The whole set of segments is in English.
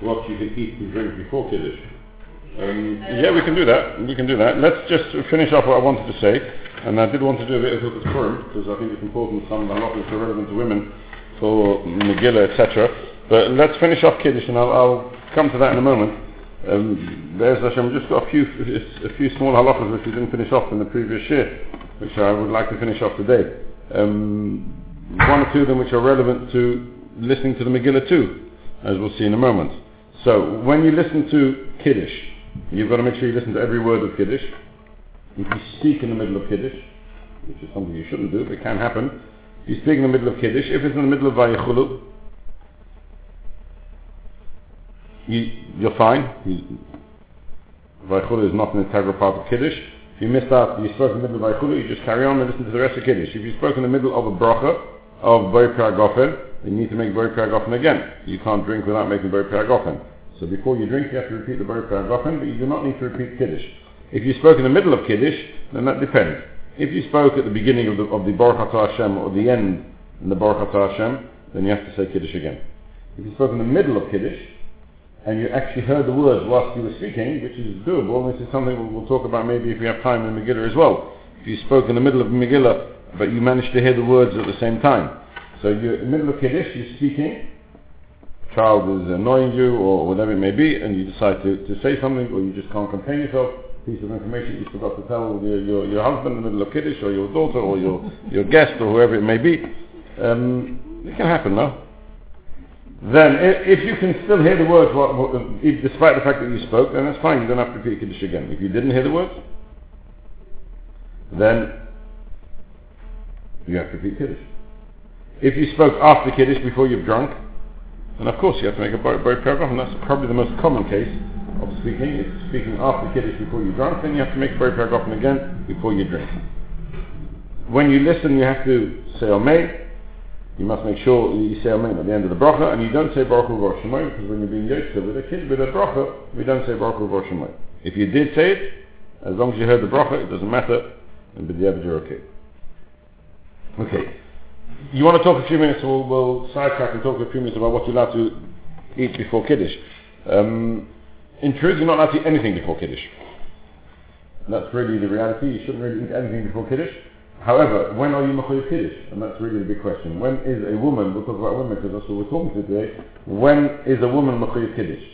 what you can eat and drink before Kiddush. Um, yeah, we can do that. We can do that. Let's just finish off what I wanted to say. And I did want to do a bit of Hilchot Purim because I think it's important. Some halachas are relevant to women for Megillah, etc. But let's finish off Kiddush, and I'll, I'll come to that in a moment. Um, there's Hashem, just got a few a few small halachas which we didn't finish off in the previous year, which I would like to finish off today. Um, one or two of them which are relevant to listening to the Megillah too, as we'll see in a moment. So when you listen to Kiddush, you've got to make sure you listen to every word of Kiddush. If you speak in the middle of Kiddush, which is something you shouldn't do, but it can happen, if you speak in the middle of Kiddush, if it's in the middle of Vayichulu, you, you're fine. Vayichulu is not an integral part of Kiddush. If you missed out, you spoke in the middle of Vayichulu, you just carry on and listen to the rest of Kiddush. If you spoke in the middle of a bracha, of Boi Paragofen, you need to make Boi Paragofen again. You can't drink without making Boi Paragofen. So before you drink, you have to repeat the Boi Paragofen, but you do not need to repeat Kiddush. If you spoke in the middle of Kiddush, then that depends. If you spoke at the beginning of the, of the Baruch Hashem or the end in the Baruch Hashem, then you have to say Kiddush again. If you spoke in the middle of Kiddush, and you actually heard the words whilst you were speaking, which is doable, this is something we'll talk about maybe if we have time in Megillah as well. If you spoke in the middle of Megillah, but you managed to hear the words at the same time. So you're in the middle of Kiddush, you're speaking, child is annoying you or whatever it may be, and you decide to, to say something or you just can't contain yourself, piece of information you forgot to tell your, your, your husband in the middle of Kiddush or your daughter or your, your guest or whoever it may be. Um, it can happen, no? Then, if, if you can still hear the words, what, what, if, despite the fact that you spoke, then that's fine. You don't have to repeat Kiddush again. If you didn't hear the words, then you have to repeat Kiddush. If you spoke after Kiddush before you've drunk, then of course you have to make a boy paragraph, and that's probably the most common case of speaking. It's speaking after Kiddush before you drunk, then you have to make a boy paragraph again before you drink. When you listen, you have to say Amen. You must make sure you say Amen at the end of the bracha, and you don't say Baruch Hu because when you're being yoked with a kid with a bracha, we don't say Baruch Hu If you did say it, as long as you heard the bracha, it doesn't matter, and b'diavad you're okay. Okay. You want to talk a few minutes, we'll, we'll sidetrack and talk a few minutes about what you're allowed to eat before Kiddush. Um, in truth, you're not allowed to eat anything before Kiddush. That's really the reality. You shouldn't really eat anything before Kiddush. However, when are you Mechoyev Kiddush? And that's really the big question. When is a woman, we'll talk about women because that's what we're talking to today, when is a woman Mechoyev Kiddush?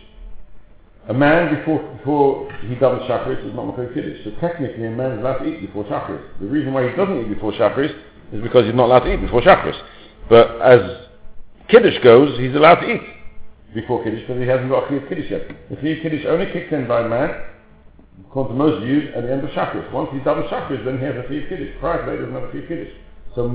A man before before he does Shachris is not Mechoyev Kiddush. So technically a man is allowed to eat before Shachris. The reason why he doesn't eat before Shachris is because he's not allowed to eat before Shachris. But as Kiddush goes, he's allowed to eat before Kiddush because he hasn't got a Chiyuv Kiddush yet. The Chiyuv Kiddush only kicks in by man, according to most views, at the end of Shachris. Once he's done Shachris, then he has a Chiyuv Kiddush. Prior to that, he doesn't have a Chiyuv Kiddush. So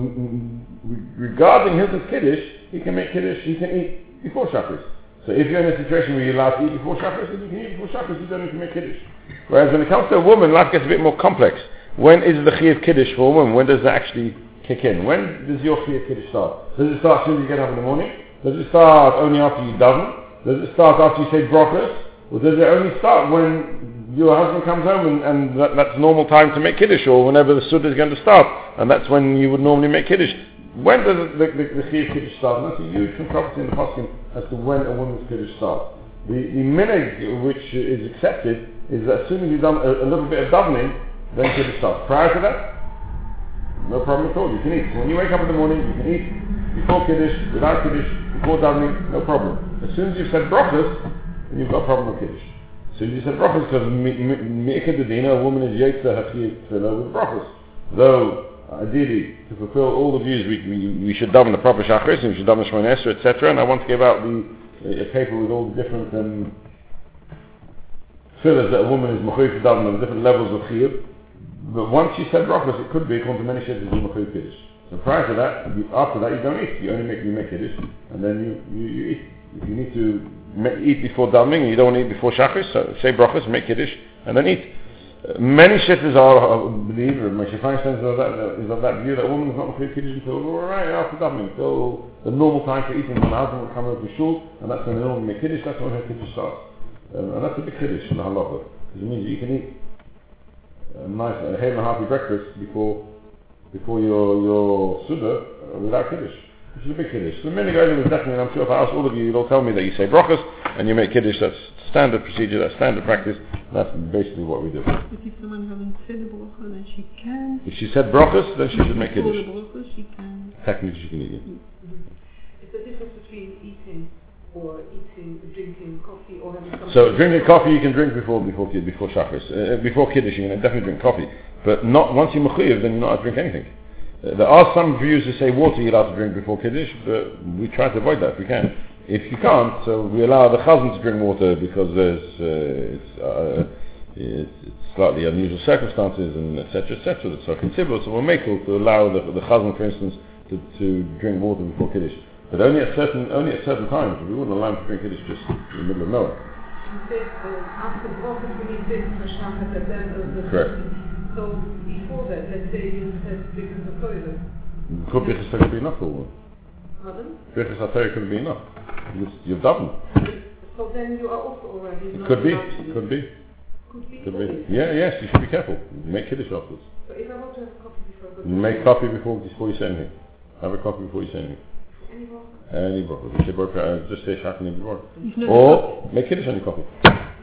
regarding his Kiddush, he can make Kiddush, he can eat before Shachris. So if you're in a situation where you're allowed to eat before Shachris, then you can eat before Shachris, you don't need to make Kiddush. Whereas when it comes to a woman, life gets a bit more complex. When is the Chiyuv Kiddush for a woman? When does that actually kick in? When does your Chiyuv Kiddush start? Does it start as soon as you get up in the morning? Does it start only after you dozen? Does it start after you say brachas? Or does it only start when your husband comes home and, and that, that's normal time to make Kiddush or whenever the Suda is going to start? And that's when you would normally make Kiddush. When does the, the, the, Kiddush start? And that's a huge controversy in the Paskin as to when a woman's Kiddush starts. The, the minig which is accepted is that as soon as you've done a, a little bit of davening, then Kiddush starts. Prior to that, no problem at all. You can eat. When you wake up in the morning, you can eat before Kiddush, without Kiddush, before davening, no problem. As soon as you've said brachas, then you've got a problem with Kiddush. As soon as you said brachas, because Me'ikad Adina, a woman is Yetza Hachiv Tefillah with brachas. Though, ideally, to fulfill all the views, we, we, we should daven the proper Shachris, we should daven Shemon Esra, etc. And I want to give out the a paper with all the different um, fillers that a woman is Mechoyev to daven on different levels of Chiyuv. But once you said brachas, it could be according to many shades of Mechoyev Kiddush. So prior to that, you, after that, you don't eat. You only make you make Kiddush, and then you, you, you eat. If you need to make, eat before davening, you don't want to eat before Shachris, so say brachas, make Kiddush, and then eat. Uh, many shittas are, uh, believe, or Moshe Feinstein is of that, is of that view that a woman is not Mechoyev Kiddush until right after davening, until the normal time for eating when the husband will come over to shul, and that's when they normally make Kiddush, that's when her Kiddush starts. Um, and that's a big Kiddush in the halacha, because it means you can eat a nice, a heavy and hearty breakfast before before your your suda uh, without kiddush, which is a big kiddush. So many guys are definitely, and I'm sure if I ask all of you, you'll tell me that you say brachas, and you make Kiddush, that's standard procedure, that's standard practice. That's basically what we do. But if someone hasn't said the bracha, then she can. If she said brachas, then she should make the Kiddush. she can. Technically, she can eat it. Is the difference between eating or eating, drinking coffee or having something? So drinking coffee you can drink before before before Shacharis. Uh, before Kiddush you can definitely drink coffee. But not once you're then you're not allowed to drink anything. Uh, there are some views that say water you're allowed to drink before Kiddush, but we try to avoid that if we can. If you can't, so we allow the chazan to drink water because there's uh, it's, uh, it's, it's slightly unusual circumstances and etc etc that's so considerable. So we'll make to allow the, the chazan, for instance, to, to drink water before Kiddush. But only at certain only at certain times. We wouldn't allow him to drink Kiddush just in the middle of nowhere. Said uh, after brachas we need this for shachar and then the, the Correct. So before that, let's say you said because of toilet. Could be could be enough for one. Pardon? Birchas HaTorah could be enough. You- You've done. So then you are also already It could be. Could be. Could be. Could be. Yeah, yes, you should be careful. Make Kiddush afterwards. So if I want to have coffee before I go Make coffee before, before you say anything. Have a coffee before you say anything. Any bracha. You say bracha, uh, Just say shach and bracha. It's not Or make Kiddush on your coffee.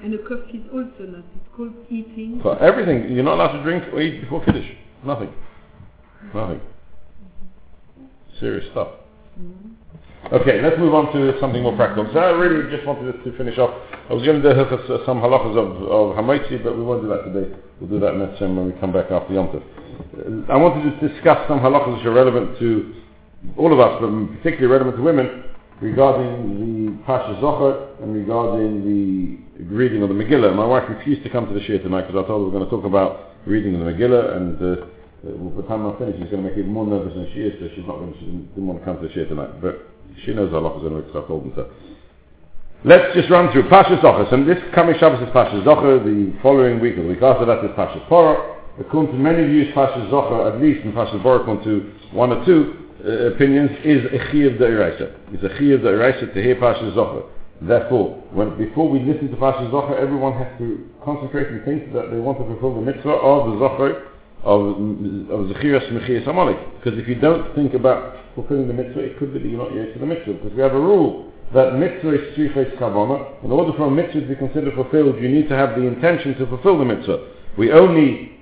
And the coffee is also not. It's called eating. For everything, you're not allowed to drink or eat before Kiddush. Nothing. Nothing. Serious stuff. Okay, let's move on to something more practical. So I really just wanted to finish off. I was going to do uh, some halachas of, of Hamaitzi, but we won't do that today. We'll do that next time when we come back after Yom Tov. Uh, I wanted to discuss some halachas which are relevant to all of us, but particularly relevant to women, regarding the Pasha Zochor and regarding the reading of the Megillah. My wife refused to come to the shiur tonight because I told her we're going to talk about reading of the Megillah, and uh, uh, by the time I finish, she's going to make it more nervous than she is, so she's not going to, she didn't want to come to the shiur tonight. But she knows halachas anyway because I told so. Let's just run through Pasha Zochor. And this coming Shabbos is Pasha Zochor, the following week, or the week after that is Pasha Porah. According to many views, Pasha Zochor, at least in Pasha according to one or two uh, opinions, is a Chiyav Da'iraisa. It's a Chiyav Da'iraisa to hear Pasha Zochor. Therefore, when, before we listen to Pasha Zochor, everyone has to concentrate and think that they want to fulfill the mitzvah of the Zochor, of, of Zechiras Mechias Amalek. Because if you don't think about fulfilling the mitzvah, it could be that you're not yet to the mitzvah. Because we have a rule that mitzvah is tzriches kavana. In order for a mitzvah to be considered fulfilled, you need to have the intention to fulfill the mitzvah. We only,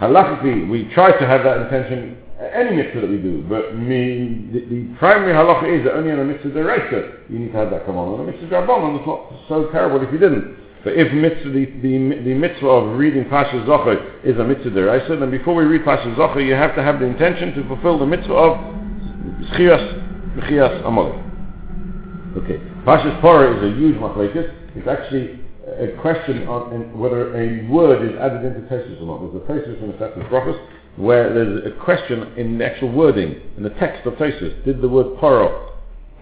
halachically, we try to have that intention any mitzvah that we do, but me, the, the primary halacha is that only on a mitzvah deraisa you need to have that kavana. On a mitzvah drabanan, it's not so terrible if you didn't. But if mitzvah, the, the, the mitzvah of reading Pasha Zochor is a mitzvah deraisa, then before we read Pasha Zochor, you have to have the intention to fulfill the mitzvah of Zchias, Mechias Amalek. Okay. Pashas Porah is a huge machlekes. It's actually a question on whether a word is added into Tesis or not. There's a Tesis in the Tesis Brachos where there's a question in the actual wording, in the text of Tesis. Did the word Porah,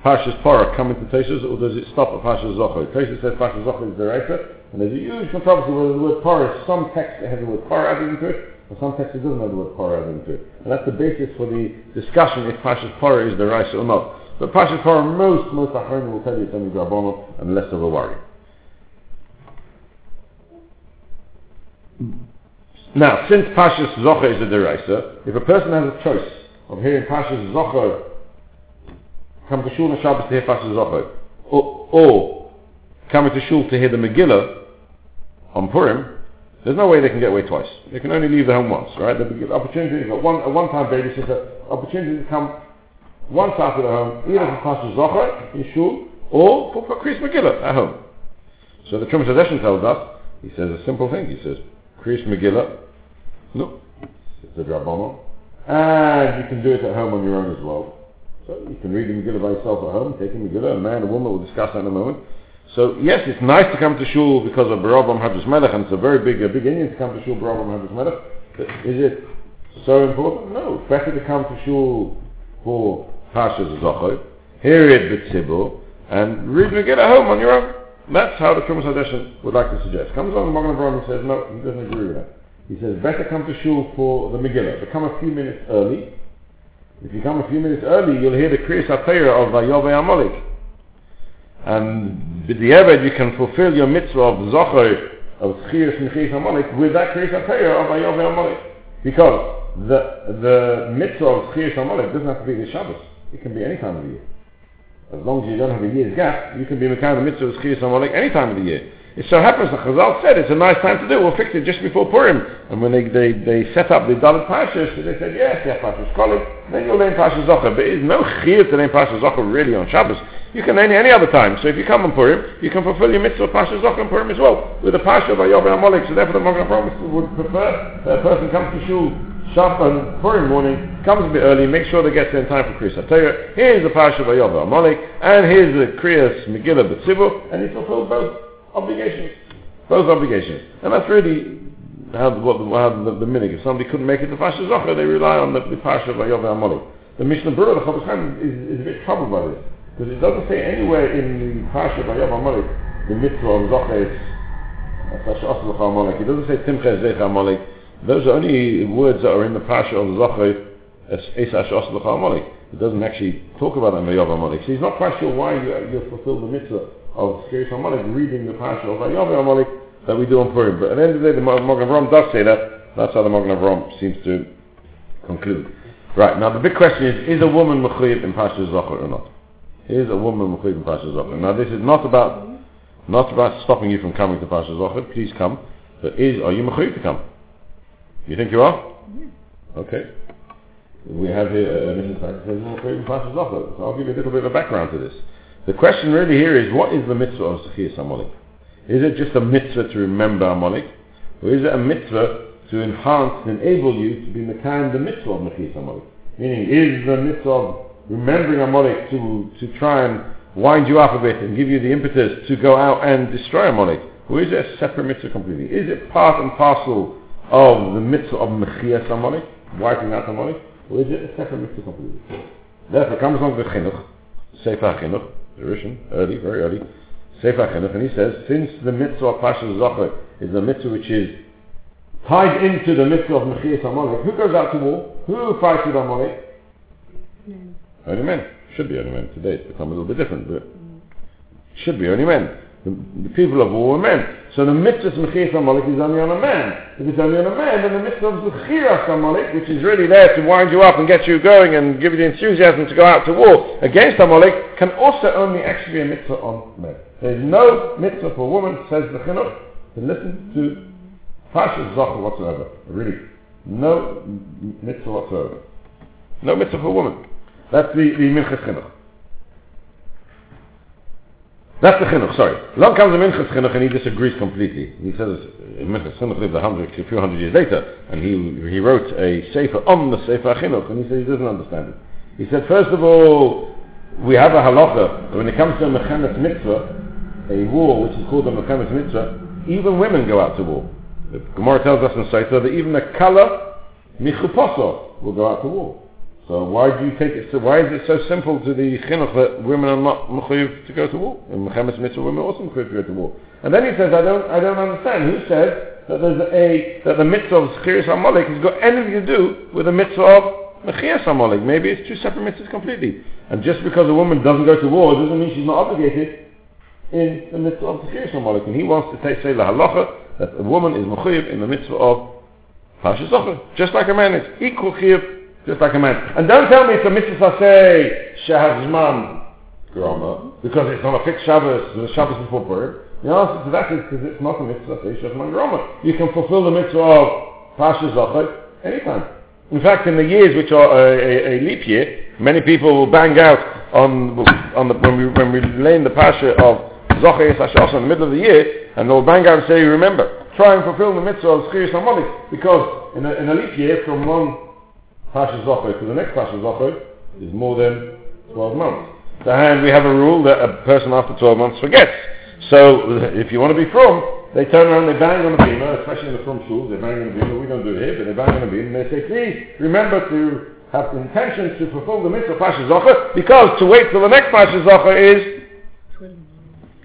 Pashas Porah come into Tesis or does it stop at Pashas Zochar? Tesis says Pashas Zochar is the writer, and there's a huge controversy whether the word Porah, some text that has the word Porah added into it, or some text that doesn't have the word Porah added into it. And that's the basis for the discussion if Pashas Porah is the writer or not. But Pashas Porah, most, most Achronim will tell you it's only Drabono and less of a worry. Now, since Pashas Zocher is a deraisa, if a person has a choice of hearing Pashas Zocher, come to Shul on Shabbos to hear Pashas Zocher, or, or coming to Shul to hear the Megillah on Purim, there's no way they can get away twice. They can only leave the home once, right? Be opportunity, a one, a one-time babysitter, opportunity to come once after the home, either for Pashas Zocher in Shul, or for, for Kriyas Megillah at home. So the Trumas Hadeshin tells us, he says a simple thing, he says, Kriyas Megillah, no, it's a Drabono, and ah, you can do it at home on your own as well. So you can read the Megillah by yourself at home, take a Megillah, a man, a woman, we'll discuss that in a moment. So yes, it's nice to come to Shul because of Barabam Hadras Melech, and it's a very big, a big Indian to come to Shul Barabam Hadras Melech. But is it so important? No, it's better to come to Shul for Pashas Zochot, hear it B'tzibur, and read Megillah at home on your own. That's how the Trumas Hadeshin would like to suggest. Comes along the Magen Avraham and says, no, he doesn't agree with that. He says, better come to shul for the Megillah. But come a few minutes early. If you come a few minutes early, you'll hear the Kriyas HaTorah of Vayove Amalek. And with the Eved, you can fulfill your mitzvah of Zocher, of Tchias Mechias Amalek, with that Kriyas HaTorah of Vayove Amalek. Because the, the mitzvah of Tchias Amalek doesn't have to be the Shabbos. It can be any time of the year. As long as you don't have a year's gap, you can be Mekayim the mitzvah of Schiyas Amalek any time of the year. It so happens that Chazal said it's a nice time to do it. We'll fix it just before Purim. And when they, they, they set up the Dalit Pashas, they said, yes, yeah, Pashas Kolik, then you'll learn Pashas Zocher. But it's no chiyah to learn Pashas Zocher really on Shabbos. You can it any other time. So if you come on Purim, you can fulfill your mitzvah of Pashas Zocher on Purim as well. With the Pasha of Ayob and Amalek. So therefore the Magen Avraham would prefer that a person comes to Shul Shabbat on morning, comes a bit early, make sure they get there in time for Kriyas HaTorah. Here's the Ayob and Amalek, and here's the Kriyas Megillah B'Tzivu, and he fulfilled both obligations. Both obligations. And that's really how, what, how the, the minig. If somebody couldn't make it to Pasha Zocher, they rely on the, the Pasha of Ayov Amalek. The Mishnah Berurah, the Chofetz is, is a bit troubled by this. Because it doesn't say anywhere in the Pasha of Ayov Amalek the mitzvah of Zocher is. It doesn't say Timcha Zech Amalek. Those are only words that are in the Pasha of Zocher as Esash Osloch Amalek. It doesn't actually talk about them Ayov Amalek. So he's not quite sure why you, you fulfill the mitzvah of Skirish Amalek reading the Pasha of Ayov Amalek that we do on Purim. But at the end of the day, the Magen Avraham does say that. That's how the Magen Avraham seems to conclude. Right, now the big question is, is a woman mechuyev in Pasha Zocher or not? Is a woman mechuyev in Pasha Zocher? Now this is not about, not about stopping you from coming to Pasha Zocher. Please come. But is, are you mechuyev to come? You think you are? Okay. We have here a mission that says mechuyev in Pasha Zocher. So I'll give you a little bit of a background to this. The question really here is, what is the mitzvah of Zechiyas Amalek? Is it just a mitzvah to remember Amalek? Or is it a mitzvah to enhance and enable you to be Mekayim the mitzvah of Mechis Amalek? Meaning, is the mitzvah of remembering Amalek to, to try and wind you up a bit and give you the impetus to go out and destroy Amalek? Or is it a separate mitzvah completely? Is it part and parcel of the mitzvah of Mechias Amalek, wiping out Amalek? Or is it a separate mitzvah completely? Therefore comes along the Chinuch, Sefer Chinuch, the Rishon, early, very early, Sefer Chinuch, and he says, since the mitzvah of Pasha Zocher is the mitzvah which is tied into the mitzvah of Mechias Amalek, who goes out to war? Who fights with Amalek? Only men. Should be only men. Today it's become a little bit different, but should be only men. The, the people of war were men. So the mitzvah of Mechias Amalek is only on a man. If it's only on a man, then the mitzvah of Zechiras Amalek, which is really there to wind you up and get you going and give you the enthusiasm to go out to war against Amalek, can also only actually be a mitzvah on men. There's no mitzvah for a woman, says the Chinuch, to listen to Pasha Zocher whatsoever. Really. No mitzvah whatsoever. No mitzvah for a woman. That's the, the Minchas Chinuch. That's the chinuch, sorry. Along comes the Minchas chinuch and he disagrees completely. He says Minchas chinuch lived a, hundred, a few hundred years later and he, he wrote a sefer on the sefer chinuch and he said he doesn't understand it. He said, first of all, we have a halacha when it comes to a mechanis mitzvah, a war which is called a mechanis mitzvah, even women go out to war. The Gemara tells us in Saita that even a kala michupaso will go out to war. So why do you take it? So why is it so simple to the chinuch that women are not mechuyev to go to war? In Mechamis mitzvah, women are also mechuyev to go to war. And then he says, I don't, I don't understand. Who says that there's a that the mitzvah of Zechiris Amalek has got anything to do with the mitzvah of Mechias Amalek? Maybe it's two separate mitzvahs completely. And just because a woman doesn't go to war doesn't mean she's not obligated in the mitzvah of Zechiris Amalek. And he wants to take, say the halacha that a woman is mechuyev in the mitzvah of Pashas just like a man is equal chiyuv just like a man. And don't tell me it's a mitzvah say Shahazman Groma, because it's not a fixed Shabbos, the Shabbos before Purim. The answer to that is because it's not a mitzvah say Shahazman Groma. You can fulfill the mitzvah of Pasha Zachay anytime. In fact, in the years which are a, a, a leap year, many people will bang out on on the when we when we lay in the Pasha of Zachay Sashas in the middle of the year, and they'll bang out and say, remember, try and fulfill the mitzvah of Zchiris Hamodik, because in a, in a leap year from one Pasha Zocher to the next Pasha Zocher is more than 12 months. So and we have a rule that a person after 12 months forgets. So if you want to be from, they turn around, they bang on the bimah, especially in the from schools, they bang on the bimah, we don't do it here, but they bang on the bimah and they say, please remember to have the intention to fulfill the mitzvah Pasha Zocher, because to wait till the next Pasha Zocher is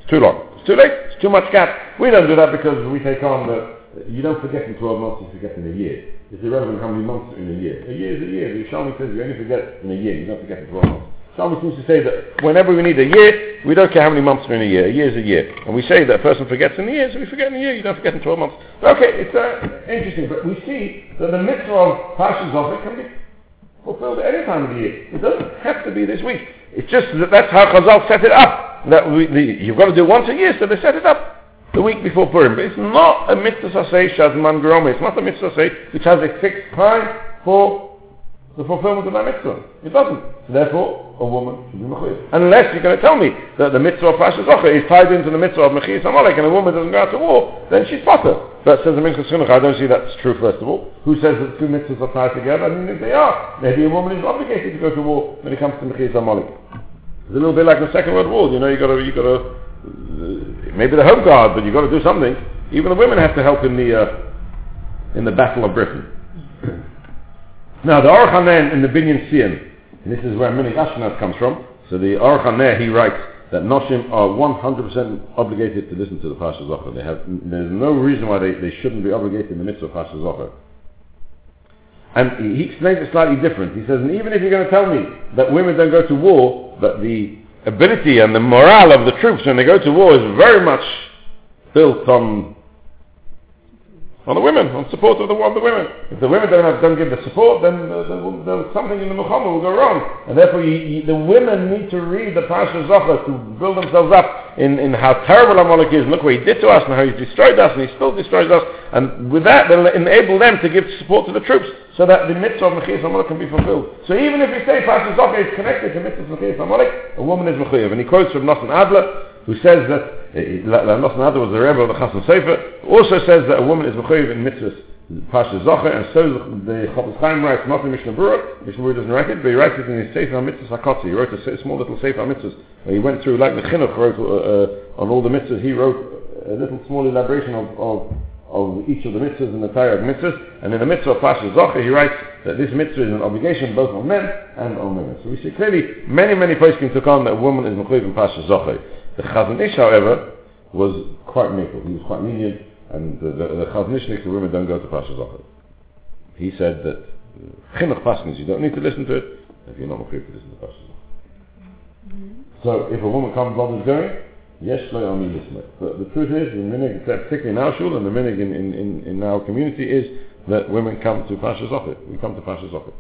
too long. It's too late. It's too much gap. We don't do that because we take on the, you don't forget in 12 months, you forget in a year. It's irrelevant how many months in a year. A year is a year. The Shalmi says you only forget in a year, you don't forget in 12 months. Shalmi seems to say that whenever we need a year, we don't care how many months are in a year. A year is a year. And we say that a person forgets in a year, so we forget in a year, you don't forget in 12 months. Okay, it's uh, interesting, but we see that the mitzvah of Pashas of it can be fulfilled at any time of the year. It doesn't have to be this week. It's just that that's how Chazal set it up. That we, the, you've got to do once a year, so they set it up the week before Purim. But it's not a mitzvah saseh shazman garome. It's not a mitzvah saseh which has a fixed time for the fulfillment of that mitzvah. It doesn't. Therefore, a woman should be mechuyev. Unless you're going to tell me that the mitzvah of Pasha Zocha is tied into the mitzvah of Mechiyas Amalek and a woman doesn't go out to war, then she's potter. That says the Minchas Chinuch. I don't see that's true, first of all. Who says that two mitzvahs are tied together? I mean, if they are, maybe a woman is obligated to go to war when it comes to Mechiyas Amalek. It's a little bit like the Second World War. You know, you got to, you got to, maybe the Home Guard, but you've got to do something. Even the women have to help in the, uh, in the Battle of Britain. Now, the Aruch HaNer in the Binyan Tzion, and this is where Minik Ashkenaz comes from. So the Aruch HaNer, he writes that Noshim are 100% obligated to listen to the Pasha Zochor. They have, there's no reason why they, they shouldn't be obligated in the midst of Pasha Zochor. And he explains it slightly different. He says, and even if you're going to tell me that women don't go to war, but the ability and the morale of the troops when they go to war is very much built on on the women, on support of the, of the women. If the women don't, have, don't give the support, then uh, the, the, the, something in the Muhammad will go wrong. And therefore, you, you, the women need to read the Pasha Zochor to build themselves up in, in how terrible Amalek is. Look what he did to us and how he destroyed us and he still destroys us. And with that, they'll enable them to give support to the troops so that the mitzvah of Mechias Amalek can be fulfilled. So even if we say Pasha Zochor is connected to mitzvah of Amalek, a woman is Mechiyav. And he quotes from Nassan Adler, who says that Nosson Adler was the rebbe of the Chasam Sofer, also says that a woman is mechayiv in mitzvahs Pasha Zocher, and so the Chofetz Chaim writes not in Mishnah Berurah, Mishnah Berurah doesn't write it, but he writes it in his Sefer HaMitzvahs HaKotzi. He wrote a small little Sefer HaMitzvahs, where he went through, like the Chinuch wrote uh, uh, on all the mitzvahs, he wrote a little small elaboration of, of, of each of the mitzvahs and the Torah of mitzvahs, and in the mitzvah of Pasha Zocher, he writes that this mitzvah is an obligation both on men and on women. So we see clearly, many, many poskim took on that a woman is mechayiv in Pasha Zocher. The Chazon Ish, however, was quite maple. He was quite lenient, and the, the, the the women don't go to Pasha Zocher. He said that uh, chinuch paskin you don't need to listen to it if you're not mechayiv to listen to Pasha. So if a woman comes while is going, yes, lo listen. But the truth is, the minig, particularly in our shul and the minig in, in, in, in our community is that women come to Pasha Zocher. We come to Pasha Zocher.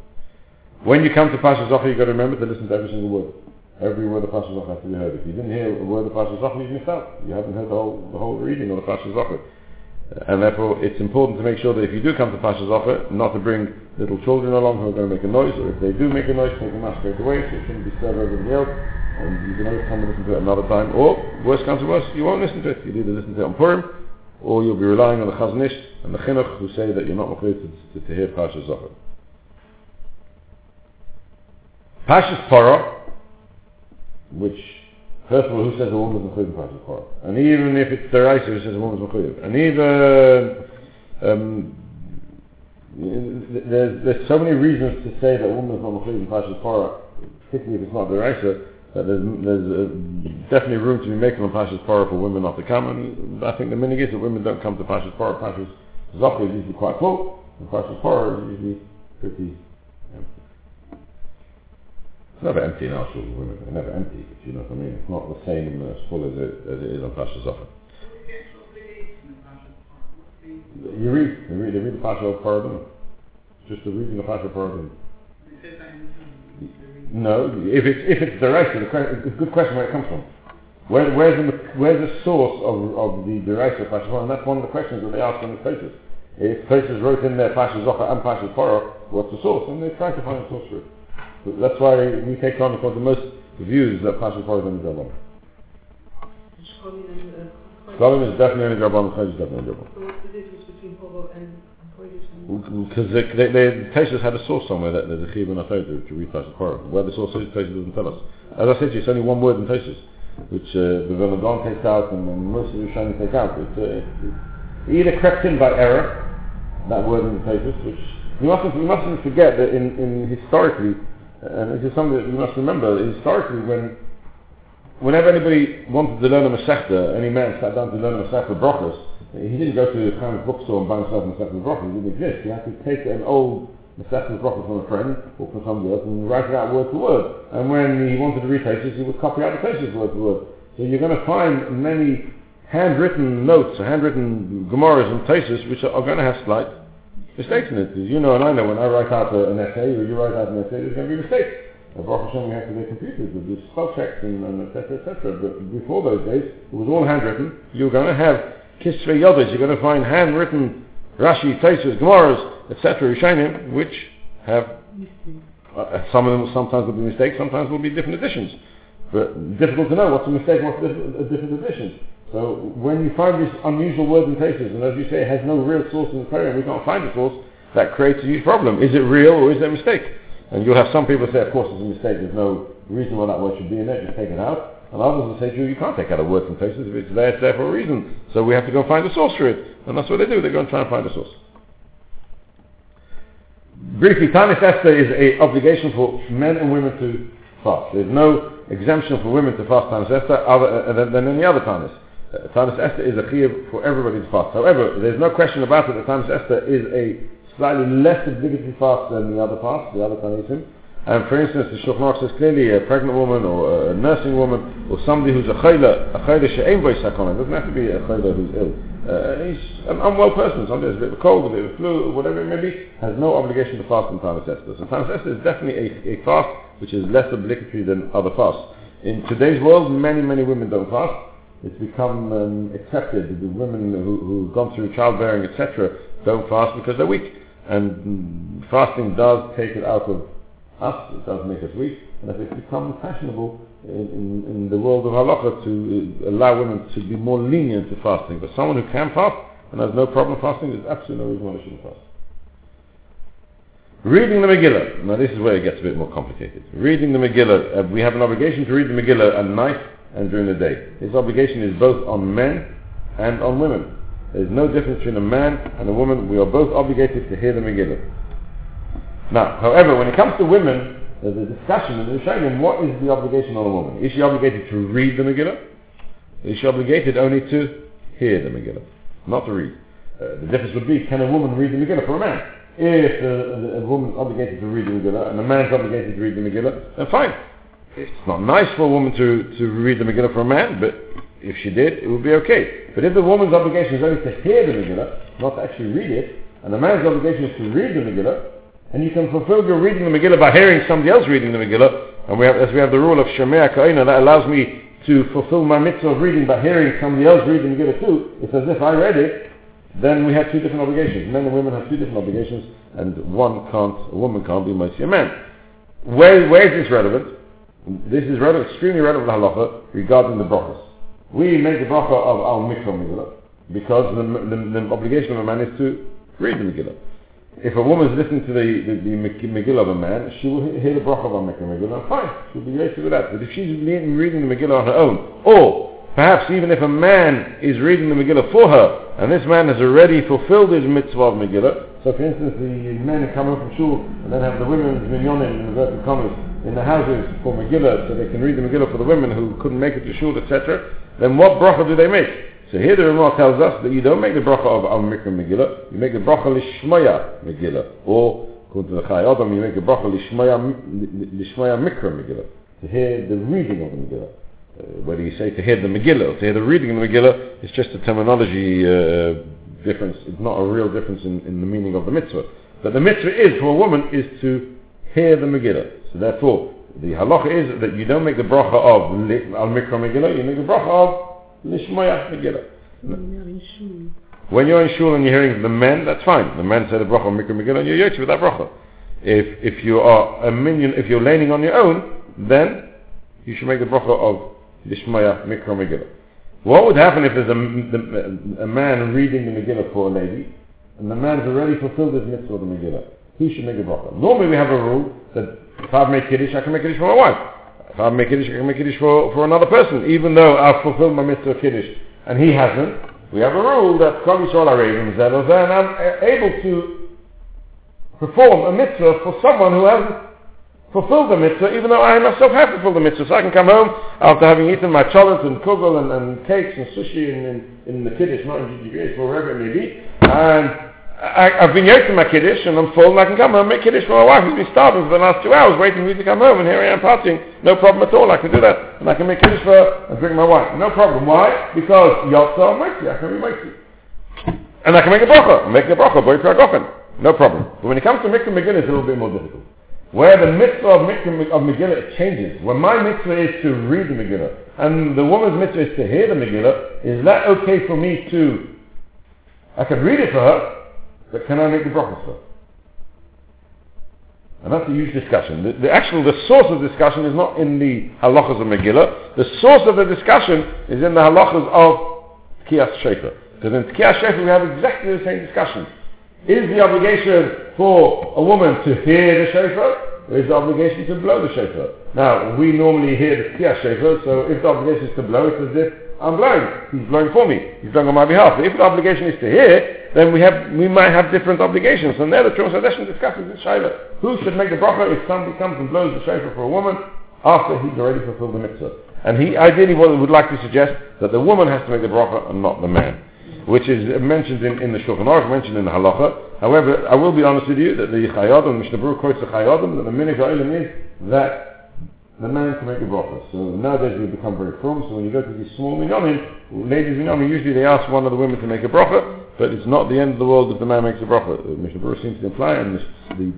When you come to Pasha Zocher, you've got to remember to listen to every single word. Every word of Pasha Zochor has to be heard. If you didn't hear a word of Pasha Zochor, you missed out. You haven't heard the whole, the whole reading of the Pasha Zochor. Uh, and therefore, it's important to make sure that if you do come to Pasha Zochor, not to bring little children along who are going to make a noise, or if they do make a noise, take them out straight away, so it shouldn't disturb everybody else. And you can always come and listen to it another time. Or, worst comes to worst, you won't listen to it. You'll either listen to it on Purim, or you'll be relying on the Chazon Ish and the Chinuch who say that you're not motivated to, to, to hear Pasha Zochor. Pasha's Parah which first of all, who says a woman is mechuyev in Parshas And even if it's the Raisa who says a woman is mechuyev, and even um, there's, there's so many reasons to say that a woman is not mechuyev Parshas Parah, particularly if it's not the Raisa, that there's, there's uh, definitely room to be making on Pashas Parah for women not to come, and I think the minig is that women don't come to Pashas Parah. Pashas Zocher is usually quite full, and Pashas Parah is usually pretty it's never empty in our schools, women. They're never empty, you know what I mean? It's not the same as full as it, as it is on Pasha Zochor. You read, you read, you read the Pasha of Parabim. Just the reading of Pasha Parabim. No, if it's if it's it's a good question where it comes from. Where, where's the where's the source of, of the deraisa of Pasha and that's one of the questions that they ask in the places. If places wrote in there Pasha and Pasha Parah, what's the source? And they try to find a source for it. That's why we take on because the most views that Pasha Parah is Rabban. Shkolim is definitely Rabban, Chayz is definitely Rabban. So what's the difference between Hobo and because they, they, they, Taisus had a source somewhere that there's a chiyuv and a to, to read Pasha Parah. Where the source is, Taisus doesn't tell us. As I said to you, it's only one word in Taisus, which uh, the Veladon takes out and, and most of the Shani take out. It's, uh, it either crept in by error, that word in the Taisus, which we mustn't, we mustn't forget that in, in historically, and this is something that you must remember, historically when whenever anybody wanted to learn a Masechta, any man sat down to learn a Masechta Brachos, he didn't go to the kind of bookstore and buy himself a Masechta Brachos, it didn't exist. He had to take an old Masechta Brachos from a friend or from somebody else and write it out word for word. And when he wanted to read Taisus, he would copy out the Taisus word for word. So you're going to find many handwritten notes, handwritten Gemaras and Taisus which are, are going to have slight mistakes in it. You know and I know, when I write out an essay or you write out an essay, there's going to be mistakes. uh, Baruch Hashem, we have today computers with the spell checks and, and et cetera, et cetera. But before those days, it was all handwritten. You're going to have Kisvei Yodas, you're going to find handwritten Rashi, Taisus, Gemaras, etc., Rishonim, which have uh, some of them sometimes will be mistakes, sometimes will be different editions. But difficult to know what's a mistake, what's a different edition. So when you find these unusual words and places, and as you say, it has no real source in the Torah, and we can't find a source, that creates a huge problem. Is it real or is it a mistake? And you'll have some people say, of course it's a mistake, there's no reason why that word should be in there, just take it out. And others will say to you, you can't take out a word from places, if it's there, it's there for a reason. So we have to go and find a source for it. And that's what they do, they go and try and find a source. Briefly, Tanis Esther is an obligation for men and women to fast. There's no exemption for women to fast Tanis Esther other, uh, than, than any other Tanis. Uh, Tanis Esther is a chiyuv for everybody to fast. However, there's no question about it that Tanis Esther is a slightly less obligatory fast than the other fasts, the other Tanisim. And for instance, the Shulchan says clearly a pregnant woman or a nursing woman or somebody who's a chayla, a chayla she'ein bo yisakon, it doesn't have to be a chayla who's ill. Uh, he's an unwell person, somebody has a bit of a cold, a bit of a flu, or whatever it may be, has no obligation to fast in Tanis Esther. So Tanis Esther is definitely a, a fast which is less obligatory than other fasts. In today's world, many, many women don't fast. It's become um, accepted that the women who, who've gone through childbearing, etc., don't fast because they're weak. And mm, fasting does take it out of us, it does make us weak, and it's become fashionable in, in, in the world of halacha to uh, allow women to be more lenient to fasting. But someone who can fast and has no problem fasting, there's absolutely no reason why they shouldn't fast. Reading the Megillah. Now this is where it gets a bit more complicated. Reading the Megillah. Uh, we have an obligation to read the Megillah at night and during the day. This obligation is both on men and on women. There's no difference between a man and a woman. We are both obligated to hear the Megillah. Now, however, when it comes to women, there's a discussion in the Rishonim, what is the obligation on a woman? Is she obligated to read the Megillah? Is she obligated only to hear the Megillah? Not to read. Uh, the difference would be, can a woman read the Megillah for a man? If a, a, a woman is obligated to read the Megillah and a man is obligated to read the Megillah, then fine. It's not nice for a woman to, to read the Megillah for a man, but if she did, it would be okay. But if the woman's obligation is only to hear the Megillah, not to actually read it, and the man's obligation is to read the Megillah, and you can fulfill your reading the Megillah by hearing somebody else reading the Megillah, and we have, as we have the rule of Shemea Ka'ina, that allows me to fulfill my mitzvah of reading by hearing somebody else reading the Megillah too, it's as if I read it, then we have two different obligations. Men and women have two different obligations, and one can't, a woman can't be mighty a man. Where, where is this relevant? This is relevant, extremely relevant halacha regarding the brachas. We make the bracha of al mikra Megillah because the, the, the obligation of a man is to read the Megillah. If a woman is listening to the, the, the Megillah of a man, she will hear the bracha of al mikra Megillah. Fine, she'll be grateful with that. But if she's reading the Megillah on her own, or Perhaps even if a man is reading the Megillah for her, and this man has already fulfilled his mitzvah of Megillah, so for instance the men come home from shul and then have the women's minyonim in inverted commas in the houses for Megillah so they can read the Megillah for the women who couldn't make it to shul, etc., then what bracha do they make? So here the Ramah tells us that you don't make the bracha of Al Mikra Megillah, you make the bracha Lishmaya Megillah, or according to the Chai Adam, you make the bracha Lishmaya, Lishmaya Mikra Megillah, to hear the reading of the Megillah. Uh, whether you say to hear the Megillah or to hear the reading of the Megillah, it's just a terminology uh, difference. It's not a real difference in, in, the meaning of the mitzvah. But the mitzvah is for a woman is to hear the Megillah. So therefore, the halacha is that you don't make the bracha of al mikra Megillah, you make the bracha of lishmaya Megillah. When you're in shul. And you're hearing the men, that's fine. The men say the bracha of mikra Megillah, and you're yotzi with that bracha. If if you are a minion, if you're leaning on your own, then you should make the bracha of Lishmaya Mikra Megillah. What would happen if there's a, a, man reading the Megillah for a lady, and the man has already fulfilled his mitzvah of the Megillah? He should make a bracha. Normally we have a rule that if I make Kiddush, I can make Kiddush for my wife. If I make Kiddush, I can make Kiddush for, for another person, even though I've fulfilled my mitzvah of Kiddush, and he hasn't. We have a rule that Kol Yisrael Arevim Zedozer, and I'm able to perform a mitzvah for someone who hasn't fulfilled the mitzvah, even though I myself have fulfilled the mitzvah. So I can come home after having eaten my cholent and kugel and, and cakes and sushi in, in, in the kiddush, not in GGBH, wherever it may be. And I, have been yoked my kiddush and I'm full and I can come home and make kiddush for my wife who's been starving for the last two hours waiting for me to come home and here I am partying. No problem at all. I can do that. And I can make kiddush for her and drink my wine. No problem. Why? Because yotza mighty. I can be mighty. And I can make a bracha. Make a bracha. Boy, No problem. But when it comes to making Megillah, it's a little bit more difficult. Where the mitzvah of, mitzvah of Megillah changes. When my mitzvah is to read the Megillah, and the woman's mitzvah is to hear the Megillah, is that okay for me to, I can read it for her, but can I make the brachas for? And that's a huge discussion. The, the, actual, the source of discussion is not in the halachas of Megillah. The source of the discussion is in the halachas of Tkiyas Shofar. Because in Tkiyas Shofar we have exactly the same discussion. Is the obligation for a woman to hear the shofar, or is the obligation to blow the shofar? Now, we normally hear the tkiyah shofar, so if the obligation is to blow, it's as if I'm blowing. He's blowing for me. He's blowing on my behalf. But if the obligation is to hear, then we have we might have different obligations. And there the Trumas Hadeshin discusses in Shaila. Who should make the bracha if somebody comes and blows the shofar for a woman after he's already fulfilled the mitzvah? And he ideally would like to suggest that the woman has to make the bracha and not the man which is mentioned in, in the Shulchan Aruch, mentioned in the Halacha. However, I will be honest with you that the Chai Adam, Mishnah Berurah quotes the Chai Adam, that the minhag is that the man can make a bracha. So nowadays we've become very firm, so when you go to these small minyanim, ladies minyanim, usually they ask one of the women to make a bracha, but it's not the end of the world if the man makes a bracha. Uh, Mishnah Berurah seems to imply, and the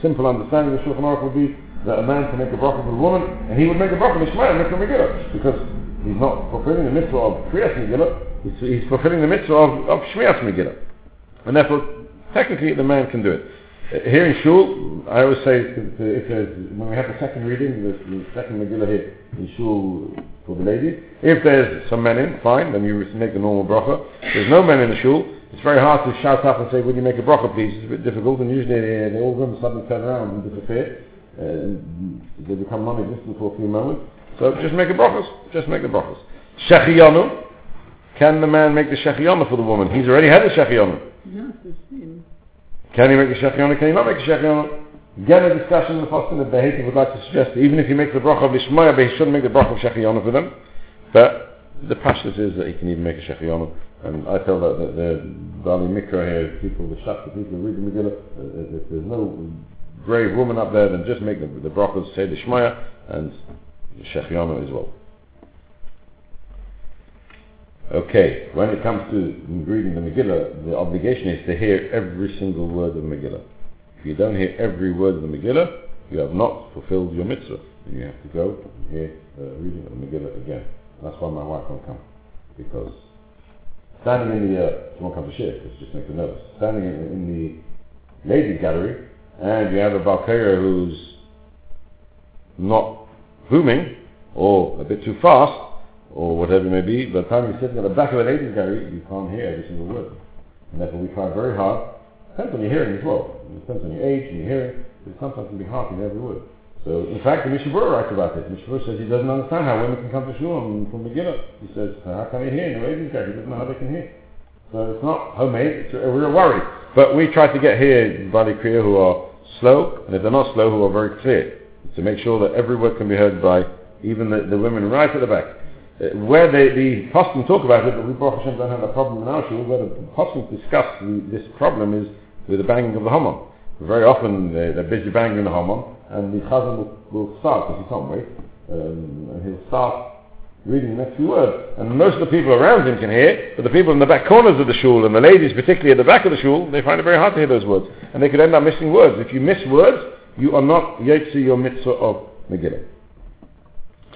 simple understanding of the Shulchan Aruch would be that a man can make a bracha for a woman, and he would make a bracha Mishmaya, make a Megillah, because he's not fulfilling the mitzvah of Kriyas Megillah, He's, he's fulfilling the mitzvah of, of Shmiras Megillah. And therefore, technically the man can do it. Here in Shul, I always say, if there's, when we have the second reading, the, the second Megillah here in Shul for the ladies, if there's some men in, fine, then you make the normal bracha. If there's no men in the Shul, it's very hard to shout up and say, will you make a bracha please? It's a bit difficult, and usually they, they all of them suddenly turn around and disappear. Uh, they become non-existent for a few moments. So just make a brachas. Just make the brachas. Shechiyanu, can the man make the shechiyana for the woman? He's already had the the same. Can he make the shechiyana? Can he not make the shechiyana? Again, a discussion in the Poskim that Beheti would like to suggest that even if he makes the bracha of Lishmaya, but he shouldn't make the bracha of shechiyana for them. But the pashtus is that he can even make a shechiyana. And I tell that, that the Bali Mikra here, people, the Shakta people who read the Megillah, uh, if there's no brave woman up there, then just make the, the brachas, say the Shmaya, and Shechiana as well. Okay, when it comes to reading the Megillah, the obligation is to hear every single word of Megillah. If you don't hear every word of the Megillah, you have not fulfilled your mitzvah. And you have to go and hear the reading of the Megillah again. That's why my wife won't come. Because standing in the, uh, she won't come to share, because just make the notes. Standing in, in the ladies gallery, and you have a Balkaya who's not booming, or a bit too fast, or whatever it may be, by the time you're sitting at the back of an ladies gallery, you can't hear every single word. And therefore we try very hard. Depends on your hearing as well. It depends on your age and your hearing. It sometimes can be hard to hear every word. So, in fact, the Mishnah Berurah writes about this. Mishnah Berurah says he doesn't understand how women can come to shul from the beginning. He says, how can they hear in a ladies gallery? He doesn't know how they can hear. So it's not homemade. It's a real worry. But we try to get here Bali Kriya who are slow, and if they're not slow, who are very clear, to make sure that every word can be heard by even the, the women right at the back. Uh, where they, the Poskim talk about it, but we Baruch Hashem don't have a problem in our shul, where the Poskim discuss the, this problem is with the banging of the Haman. Very often they, they're busy banging the Haman, and the Chazan will, will start, because he can't wait, um, and he'll start reading the next few words. And most of the people around him can hear, but the people in the back corners of the shul, and the ladies particularly at the back of the shul, they find it very hard to hear those words. And they could end up missing words. If you miss words, you are not Yetzi your mitzvah of Megillah.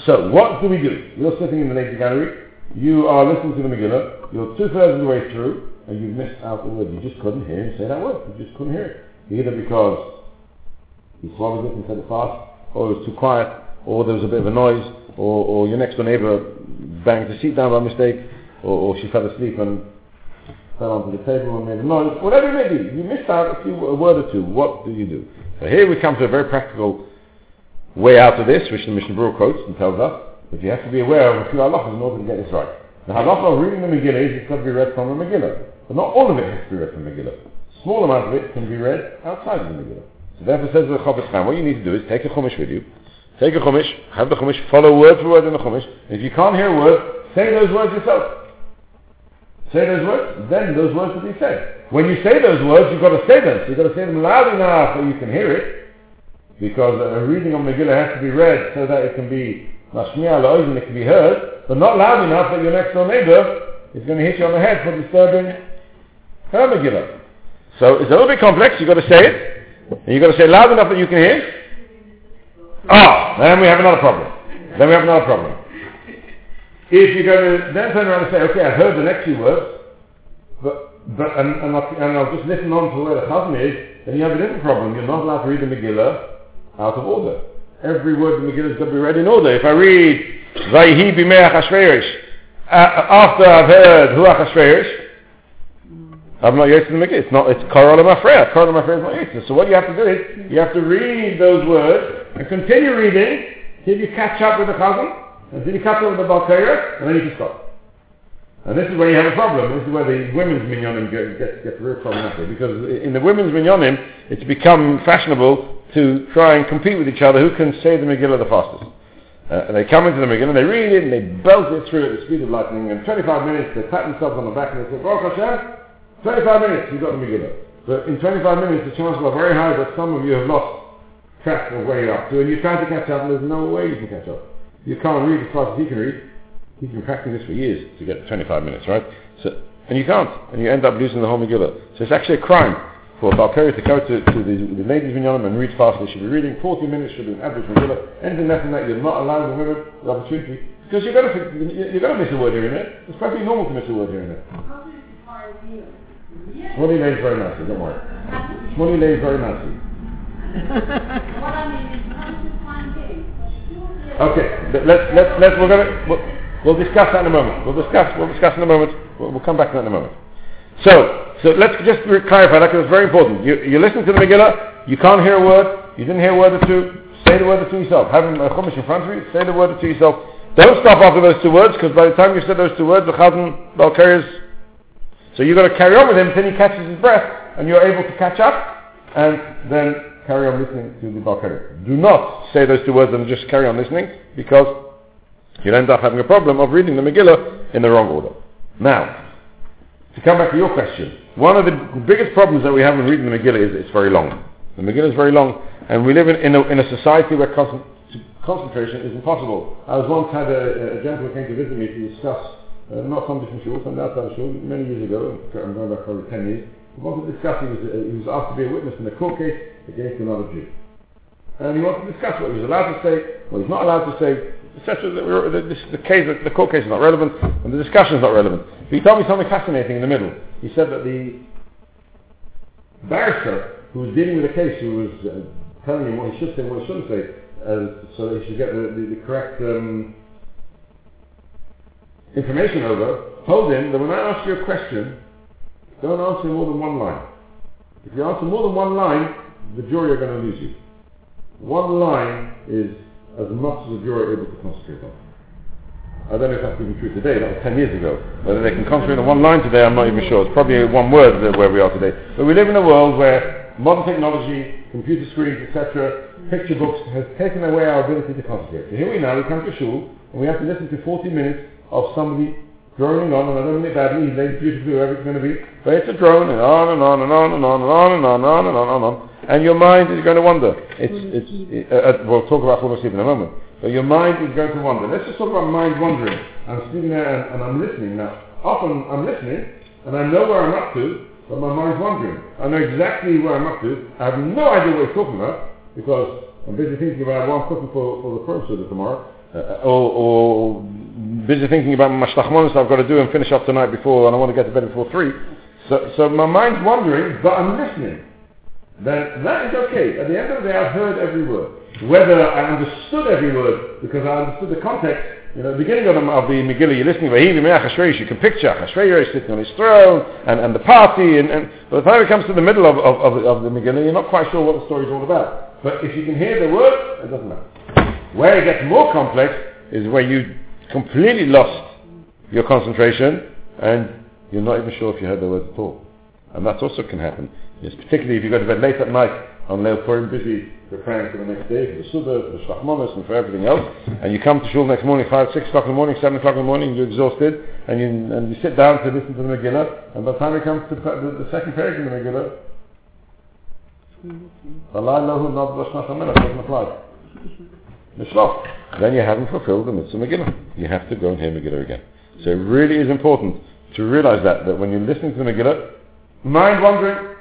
So, what do we do? You're sitting in the ladies' gallery, you are listening to the Megillah, you're two-thirds of the way through, and you've missed out the word. You just couldn't hear him say that word. You just couldn't hear it. Either because he swallowed it and said it fast, or it was too quiet, or there was a bit of a noise, or, or your next door neighbour banged the seat down by mistake, or, or she fell asleep and fell onto the table and made a noise. Whatever it may be, you missed out a, few, a word or two. What do you do? So here we come to a very practical way out of this, which the Mishnah Berurah quotes and tells us, that you have to be aware of a few halachas in order to get this right. The halacha of reading the Megillah is it's got to be read from the Megillah. But not all of it has to be read from the Megillah. A small amount of it can be read outside of the Megillah. So therefore says the Chofetz Chaim, what you need to do is take a Chumash with you, take a Chumash, have the Chumash, follow word for word in the Chumash, if you can't hear a word, say those words yourself. Say those words, then those words will be said. When you say those words, you've got to say them. So you've got to say them loud enough that you can hear it, because a reading of Megillah has to be read so that it can be and it can be heard, but not loud enough that your next door neighbor is going to hit you on the head for disturbing her Megillah. So it's a little bit complex, you've got to say it, And you've got to say loud enough that you can hear. Ah, then we have another problem. Then we have another problem. If you're going to then turn around and say, okay, I've heard the next few words, but, but and, and, I'll, and I'll just listen on to where the chazan is, then you have a different problem. You're not allowed to read the Megillah out of order. Every word in the Megillah is going to be read in order. If I read, Vayhi b'meach Achashverosh, uh, uh, after I've heard Hu Achashverosh, I'm not yet in the Megillah. It's not, it's Karol Mafreya. Karol Mafreya is not yet. So what you have to do is, you have to read those words and continue reading till you catch up with the chazan, until you catch up with the Balkaya, and then you can stop. And this is where you have a problem. This is where the women's minyanim get, get, get real problematic. Because in the women's minyanim, it's become fashionable to try and compete with each other who can say the Megillah the fastest. Uh, and they come into the Megillah and they read it and they belt it through at the speed of lightning. And 25 minutes, they pat themselves on the back and they say, Baruch Hashem, 25 minutes, you've got the Megillah. But in 25 minutes, the chances are very high that some of you have lost track of where you're up to, and you try to catch up, and there's no way you can catch up. You can't read as fast as he can read. He's been practicing this for years to get 25 minutes, right? So, and you can't, and you end up losing the whole Megillah. So it's actually a crime for Balkari to go to, to the, the ladies minyanim and read fast. They should be reading 40 minutes, should be an average. Anything less than that, you're not allowing the women the opportunity. Because you're going to, you're going to miss a word here and there. It's perfectly normal to miss a word here and there. Shmoni lays very nicely, don't worry. Shmoni lays very nicely. Okay, let's, let's, let's, we're gonna, we'll, we'll discuss that in a moment. We'll discuss, we'll discuss in a moment. We'll, we'll come back to that in a moment. So, so let's just clarify that because it's very important. You, you listen to the Megillah, you can't hear a word, you didn't hear a word or two, say the word or two yourself. Have a chumash in front of you, say the word or two yourself. Don't stop after those two words because by the time you said those two words, the chazan Balkari's so you've got to carry on with him until he catches his breath and you're able to catch up and then carry on listening to the Balkari. Do not say those two words and just carry on listening because you'll end up having a problem of reading the Megillah in the wrong order. Now, to come back to your question, one of the biggest problems that we have in reading the Megillah is it's very long. The Megillah is very long and we live in, in, a, in a society where concentration is impossible. I was once had a, a gentleman came to visit me to discuss uh, not from different shul, from outside shul, many years ago, I'm going back probably 10 years, he wanted to discuss, he was, uh, he was asked to be a witness in a court case against another Jew. And he wanted to discuss what he was allowed to say, what he's not allowed to say, etc. The, the, the, case, the court case is not relevant, and the discussion is not relevant. But he told me something fascinating in the middle. He said that the barrister who was dealing with the case, who was uh, telling him what he should say and what he shouldn't say, uh, so that he should get the, the, the correct um, information over, told him that when I ask you a question, don't answer more than one line. If you answer more than one line, the jury are going to lose you. One line is as much as the jury are able to concentrate on. I don't know if that's even true today, that was 10 years ago. Whether they can concentrate on one line today, I'm not even sure. It's probably one word where we are today. But we live in a world where modern technology, computer screens, etc., picture books has taken away our ability to concentrate. So here we now, we come to shul, and we have to listen to 40 minutes of somebody droning on, and I don't mean it badly, he lays beautifully wherever it's going to be, but it's a drone, and on and on and on and on and on and on and on and on and on, and your mind is going to wander. It's, it's, it, uh, we'll talk about Chumash in a moment, but your mind is going to wander. Let's just talk about mind wandering. I'm sitting there and, and I'm listening now. Often I'm listening, and I know where I'm up to, but my mind's wandering. I know exactly where I'm up to. I have no idea what he's talking about, because I'm busy thinking about what I'm cooking for, for the professor tomorrow, uh, or, or busy thinking about my shtachmonis I've got to do and finish up tonight before, and I want to get to bed before three. So, so my mind's wandering, but I'm listening. Then that is okay. At the end of the day, I've heard every word. Whether I understood every word because I understood the context, you know, the beginning of the, of the Megillah, you're listening you can picture Achashverosh sitting on his throne and, and the party, and, and by the time it comes to the middle of, of, of, of the Megillah, you're not quite sure what the story is all about. But if you can hear the word, it doesn't matter. Where it gets more complex is where you completely lost your concentration and you're not even sure if you heard the words at all. And that also can happen. Yes, particularly if you go to bed late at night on Leil Purim busy preparing for the next day, for the Suda, for the and for everything else, and you come to shul next morning, 5, 6 o'clock in the morning, 7 o'clock in the morning, you're exhausted, and you, and you sit down to listen to the Megillah, and by the time it comes to the, the second paragraph in the Megillah. Then you haven't fulfilled the mitzvah Megillah. You have to go and hear Megillah again. So it really is important to realize that, that when you're listening to the Megillah, mind wandering,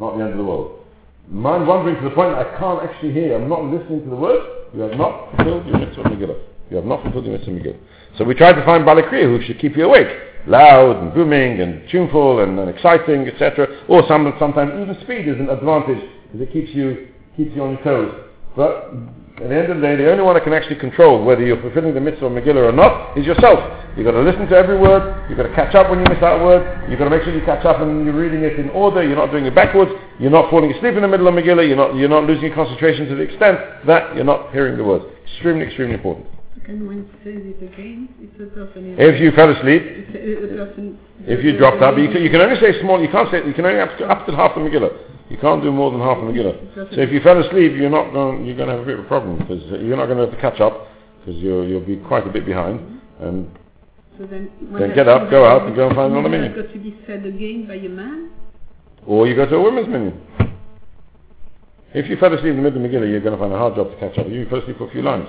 not the end of the world. mind wandering to the point I can't actually hear, I'm not listening to the words, you have not fulfilled your mitzvah Megillah. You have not fulfilled your mitzvah Megillah. So we tried to find Balakriya who should keep you awake. Loud and booming and tuneful and, and exciting, etc. Or some, sometimes even speed is an advantage because it keeps you, keeps you on your toes. But at the end of the day, the only one that can actually control whether you're fulfilling the mitzvah of Megillah or not is yourself. You've got to listen to every word. You've got to catch up when you miss out a word. You've got to make sure you catch up and you're reading it in order. You're not doing it backwards. You're not falling asleep in the middle of Megillah. You're not, you're not losing your concentration to the extent that you're not hearing the words. Extremely, extremely important. And when it says it again, it's a person is... If you fell asleep, it's a, a person... if you dropped up, you can, you can only say small, you can't say, you can only up to, up to half the Megillah. You can't do more than half the Megillah. So if you fell asleep, you're not going, you're going to have a bit of a problem because you're not going to have to catch up because you'll, you'll be quite a bit behind. And So then... Then get up, go out and go and find another minyan. got to be said again by a man. Or you go to a women's minyan. If you fell asleep in the middle of Megillah, you're going to find a hard job to catch up. You fell asleep for a few lines,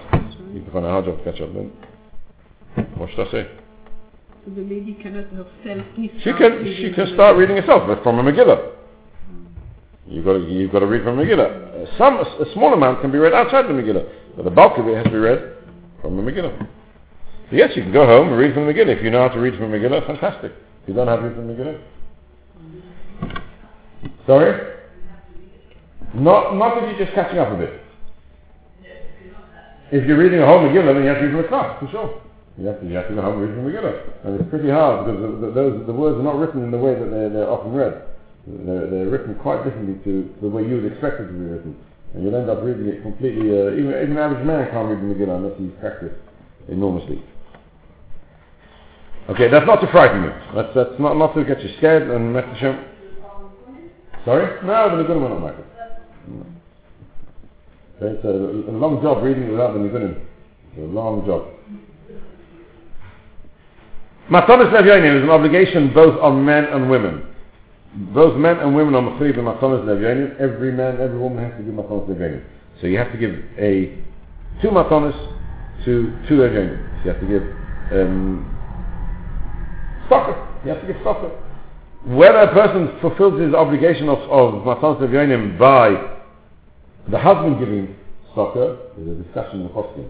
you can find a hard job to catch up then. What should I say? So the lady cannot herself... She can, she can start reading herself, but from a Megillah. You've got to, you've got to read from Megillah. Some, a small amount can be read outside the Megillah, but the bulk of it has to be read from the Megillah. So yes, you can go home and read from the Megillah. If you know how to read from Megillah, fantastic. If you don't have to read from the Megillah. Sorry? Not, not if you're just catching up a bit. If you're reading a whole Megillah, then you have to read from a class, for sure. You have to, you have to go home and read from the Megillah. And it's pretty hard because the, the, those, the words are not written in the way that they're, they're often read. They're, they're written quite differently to the way you would expect it to be written. And you'll end up reading it completely, uh, even, even an average man can't read the Megillah unless he's practiced enormously. Okay, that's not to frighten you. That's, that's not, not to get you scared and make the. Sorry? No, the Nigunim are not. No. Okay, it's a, a long job reading without the Nigunim. It's a long job. Matanis Levyanim is an obligation both on men and women. Both men and women are Machriv and Matanis Levyanim. Every man, every woman has to give Matanis Levyanim. So you have to give a two Matanis to two Levyanim. You have to give um, Stocker. You have to give Stocker. Whether a person fulfills his obligation of, of Matanis Levyanim by the husband giving Stocker is a discussion in the Poskim.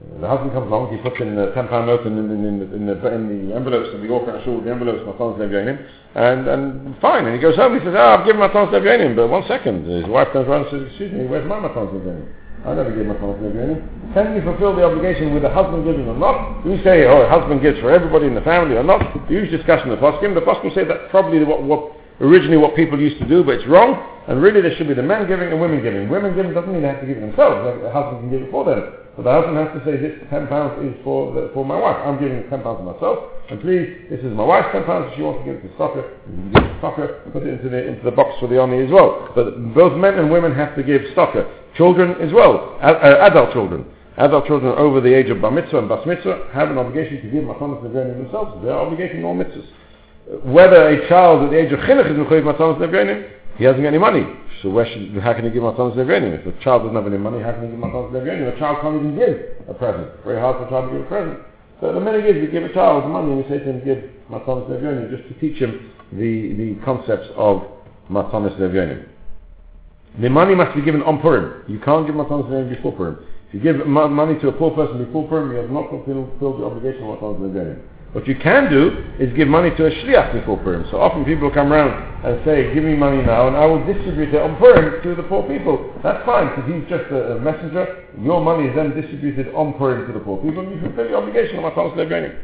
The husband comes along, he puts in a ten pound note in, in, in, in, the, in, the, the envelopes, and we walk around with the envelopes, my son's Levyanim, and, and fine. And he goes home, he says, oh, I've given my son's Levyanim, but one second. His wife turns around and says, excuse me, where's my maton's Levyanim? I never gave my son's Levyanim. Can you fulfill the obligation with the husband giving or not? We say, oh, husband gives for everybody in the family or not? Huge discussion the poskim. The poskim say that probably what, what originally what people used to do, but it's wrong. And really there should be the men giving and women giving. Women giving doesn't mean they have to give it themselves. The husband can give it for them. But the husband has to say, this ten pounds is for the, for my wife. I'm giving ten pounds to myself. And please, this is my wife's ten pounds. If she wants to give it to Stocker, you give it to Stocker put it into the, into the box for the army as well. But both men and women have to give Stocker. Children as well. A- uh, adult children. Adult children over the age of bar mitzvah and bas mitzvah have an obligation to give matanas nevyanim themselves. They're obligated in all mitzvahs. Whether a child at the age of chinuch is mechuyev matanas nevyanim, he hasn't got any money. So should, how can he give matanas nevyanim? If a child doesn't have any money, how can he give matanas nevyanim? A child can't even give a present. Very hard for a child to give a present. So the minute we give a child money and we say to him, give matanas nevyanim, just to teach him the, the concepts of matanas nevyanim. The money must be given on Purim. You can't give matanas nevyanim before Purim. If you give mo- money to a poor person before Purim, you have not fulfilled, fulfilled the obligation of matanas nevyanim. What you can do is give money to a shliach before Purim. So often people come around and say, give me money now and I will distribute it on Purim to the poor people. That's fine because he's just a, a messenger. Your money is then distributed on Purim to the poor people and you fulfill the obligation of Matanas Levianim.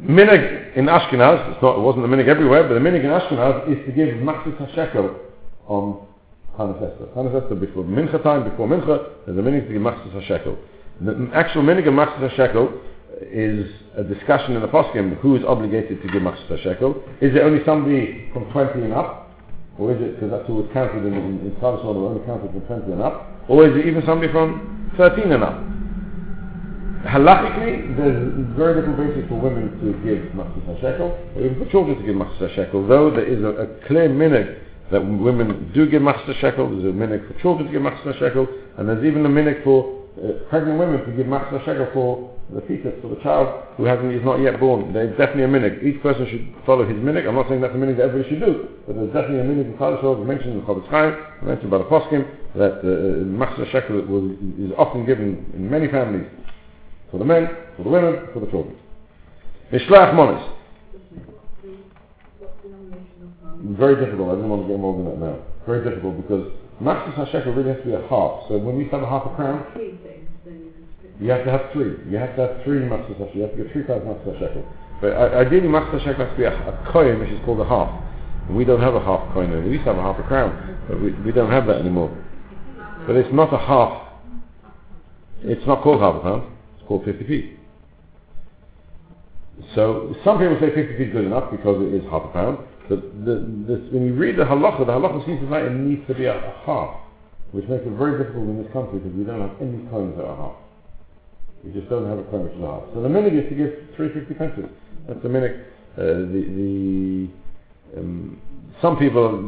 Minhag in Ashkenaz, not, it wasn't the minhag everywhere, but the minhag in Ashkenaz is to give Machatzis HaShekel on Hanukkah Hanukkah before Mincha time, before Mincha, there's a minhag to give Machatzis HaShekel. The actual minhag of HaShekel is a discussion in the poskim who is obligated to give Machatzis HaShekel. Is it only somebody from 20 and up? Or is it, because that's was counted in, in, in Scottish order, only counted from 20 and up? Or is it even somebody from 13 and up? Halachically, there's very little basis for women to give Machatzis HaShekel, or even for children to give Machatzis HaShekel, though there is a, a clear minhag that women do give Machatzis HaShekel, there's a minhag for children to give Machatzis HaShekel, and there's even a minhag for uh, pregnant women to give Machatzis HaShekel for the fetus, for the child who hasn't, is not yet born. There's definitely a minhag. Each person should follow his minhag. I'm not saying that's a minhag that everybody should do, but there's definitely a minhag in Klal mentioned in the Chofetz Chaim, mentioned by the Poskim, that uh, Machatzis Shekel was, is often given in many families for the men, for the women, for the children. Mishlach Monis. Very difficult. I didn't want to get involved in that now. Very difficult because Machatzis HaShekel really has to be a half. So when we have a half a crown, three things, then you. You have to have three. You have to have three Machatzis Shekel. You have to get three times Machatzis Shekel. But ideally Machatzis Shekel has to be a, a coin which is called a half. And we don't have a half coin anymore. We used to have a half a crown. But we, we don't have that anymore. But it's not a half. It's not called half a pound. It's called 50p. So some people say 50p is good enough because it is half a pound. But the, this, when you read the halacha, the halacha seems to say it needs to be a, a half, which makes it very difficult in this country because we don't have any coins that are half. We just don't have a coin which is half. So the minute is to give 350 pences. That's the minute. Uh, the the um, some people,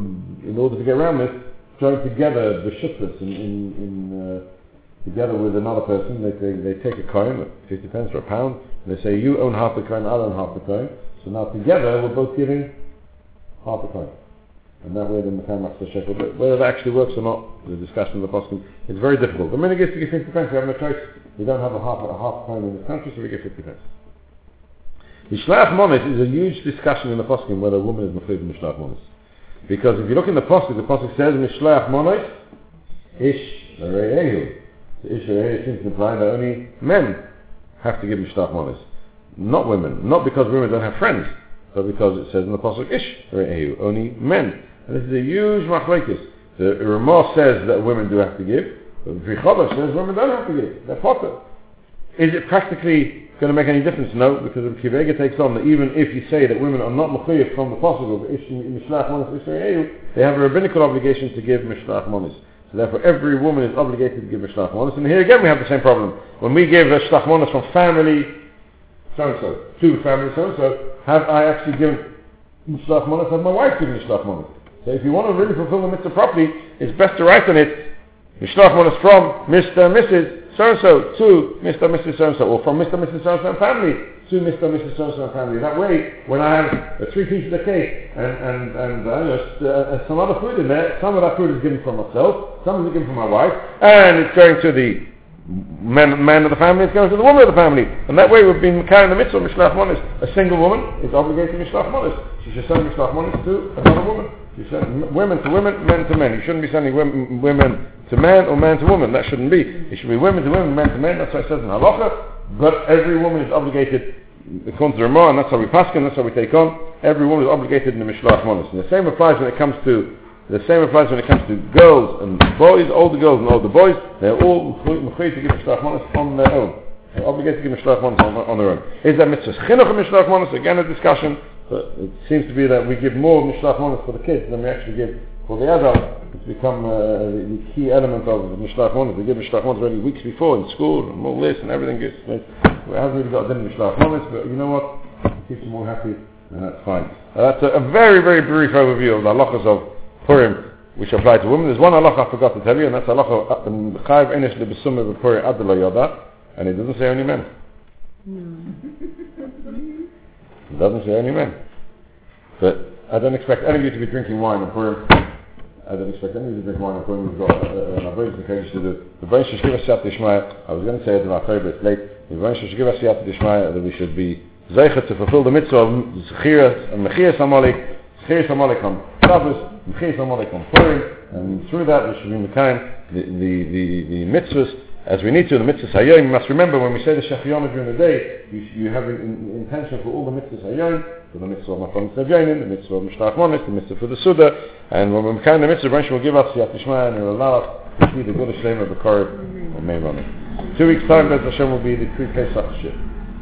in order to get around this, join together the shuttas in, in, in uh, together with another person. They, they, they take a coin, 50 pence or a pound, and they say, you own half the coin, I'll own half the coin. So now together we're both giving half a coin. And that way the Makan Max the shekel. But whether that actually works or not, the discussion of the Poskim, it's very difficult. The it gets to give 50 pence, we have no choice. We don't have a half, a half coin in this country, so we get 50 pence. Mishlach Monis is a huge discussion in the Poskim whether a woman is Mechliv in Mishlach Monis. Because if you look in the Poskim, the Poskim says Mishlach Monis, Ish Re'ehu. So Ish Re'ehu seems to imply that only men have to give Mishlach Monis. Not women. Not because women don't have friends, but because it says in the Pasuk Ish Re'ehu. Only men. And this is a huge machlekes. The Ramah says that women do have to give, but the Vichodah says women don't have to give. They're patur. Is it practically going to make any difference? No, because if Kivega takes on that even if you say that women are not mechuyev from the possible Ish- Mishlach Monis they have a rabbinical obligation to give Mishlach Monis. So therefore every woman is obligated to give Mishlach Monis. And here again we have the same problem. When we give Mishlach Monis from family so-and-so to family so-and-so, have I actually given Mishlach Monis? Have my wife given Mishlach Monis? So if you want to really fulfill the mitzvah properly, it's best to write on it Mishlach Monis from Mr. and Mrs so-and-so to Mr. and Mrs. so-and-so, or from Mr. and Mrs. so-and-so and family to Mr. and Mrs. so-and-so and family. That way, when I have uh, three pieces of cake and, and, and uh, uh, uh, some other food in there, some of that food is given for myself, some is given for my wife, and it's going to the man, man of the family, it's going to the woman of the family. And that way we've been carrying the mitzvah Mishlach Monis. A single woman is obligated to Mishlach Monis. She should send Mishlach Monis to another woman. You send women to women, men to men. You shouldn't be sending women, women to man or man to woman. That shouldn't be. It should be women to women, men to men. That's what it says in Halacha. But every woman is obligated, according to Ramah, and that's how we pass and that's how we take on. Every woman is obligated in the Mishlach Monis. And the same applies when it comes to the same applies when it comes to girls and boys, older girls and older boys. They're all mechuyev to give Mishlach Monis on their own. They're obligated to give Mishlach Monis on, on their own. Is that mitzvah chinuch of Mishlach Monis? Again, a discussion. But it seems to be that we give more Mishlach Monis for the kids than we actually give for the adults. It's become uh, the, key element of the Mishlach Monis. We give Mishlach Monis already weeks before in school and all this and everything. Gets, it hasn't really got a din Mishlach Monis, but you know what? It keeps them all happy and that's fine. Uh, that's a, a very, very brief overview of the halachas of Purim, which apply to women. There's one halacha I forgot to tell you, and that's halacha um, chayiv enish lebesumah b'purim ad lo yoda, and it doesn't say only men. It doesn't say only men. But I don't expect any of you to be drinking wine on Purim. I don't expect any of you to drink wine on Purim. We've got uh, an avoidance occasion to do. The Baruch should give us Siyat Dishmaya. I was going to say it in October, but it's late. The Baruch should give us Siyat Dishmaya that we should be zeichet to fulfill the mitzvah of Zechiras and Mechias Amalek, Amalek on Shabbos, Mechias Amalek on Purim, and through that we should be Mekayim the, the, the, the mitzvahs. As we need to, the mitzvahs hayom, you must remember when we say the Shehecheyanu during the day, you, you have an intention for all the mitzvahs hayom, for the mitzvah of Makom Tzavyanin, the mitzvah of Mishlach Monis, the mitzvah for the Suda, and when we're the mitzvah, Branch will give us Yat Ishmael and will allow us to see the good of the Korib or May Two weeks time, Bez Hashem will be the pre-Pesach shiur.